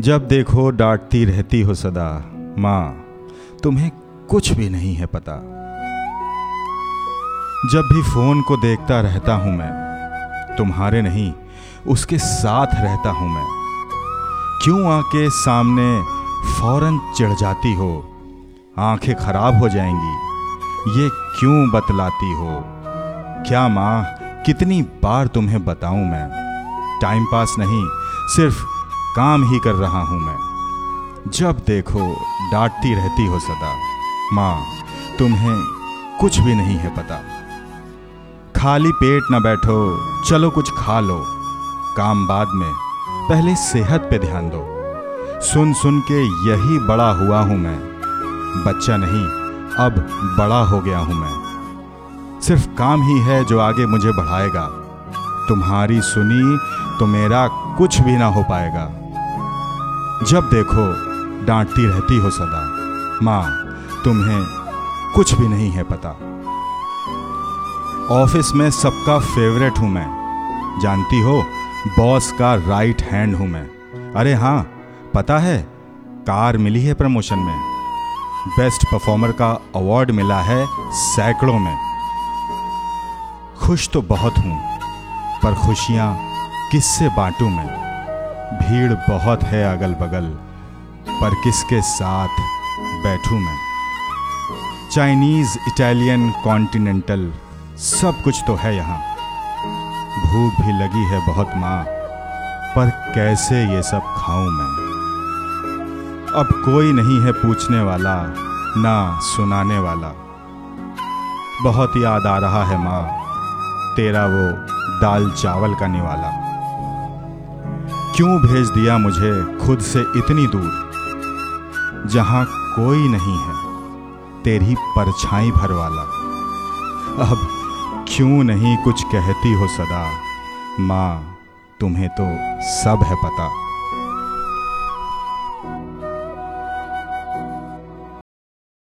जब देखो डांटती रहती हो सदा। माँ, तुम्हें कुछ भी नहीं है पता। जब भी फ़ोन को देखता रहता हूँ मैं, तुम्हारे नहीं, उसके साथ रहता हूँ मैं। क्यों आके सामने फ़ौरन चिढ़ जाती हो? आँखें खराब हो जाएँगी। ये क्यों बतलाती हो? क्या माँ, कितनी बार तुम्हें बताऊँ मैं? टाइम पास नहीं, सिर्फ़ काम ही कर रहा हूँ मैं। जब देखो डांटती रहती हो सदा। माँ, तुम्हें कुछ भी नहीं है पता। खाली पेट ना बैठो, चलो कुछ खा लो। काम बाद में पहले सेहत पे ध्यान दो। सुन सुन के यही बड़ा हुआ हूँ मैं। बच्चा नहीं, अब बड़ा हो गया हूँ मैं। सिर्फ़ काम ही है जो आगे मुझे बढ़ाएगा। तुम्हारी सुनी तो मेरा कुछ भी ना हो पाएगा। जब देखो, डांटती रहती हो सदा। माँ, तुम्हें कुछ भी नहीं है पता। ऑफ़िस में सबका फेवरेट हूँ मैं। जानती हो, बॉस का राइट हैंड हूँ मैं। अरे हाँ पता है, कार मिली है प्रमोशन में। बेस्ट परफॉर्मर का अवार्ड मिला है सैकड़ों में। खुश तो बहुत हूँ, पर खुशियाँ किससे बांटूं मैं? भीड़ बहुत है अगल बगल पर किसके साथ बैठूं मैं? चाइनीज़ इटालियन कॉन्टिनेंटल सब कुछ तो है यहाँ। भूख भी लगी है बहुत माँ, पर कैसे ये सब खाऊं मैं? अब कोई नहीं है पूछने वाला, ना सुनाने वाला। बहुत याद आ रहा है माँ, तेरा वो दाल चावल का निवाला। क्यों भेज दिया मुझे खुद से इतनी दूर? जहाँ कोई नहीं है, तेरी परछाई भर वाला। अब क्यों नहीं कुछ कहती हो सदा? माँ, तुम्हें तो सब है पता।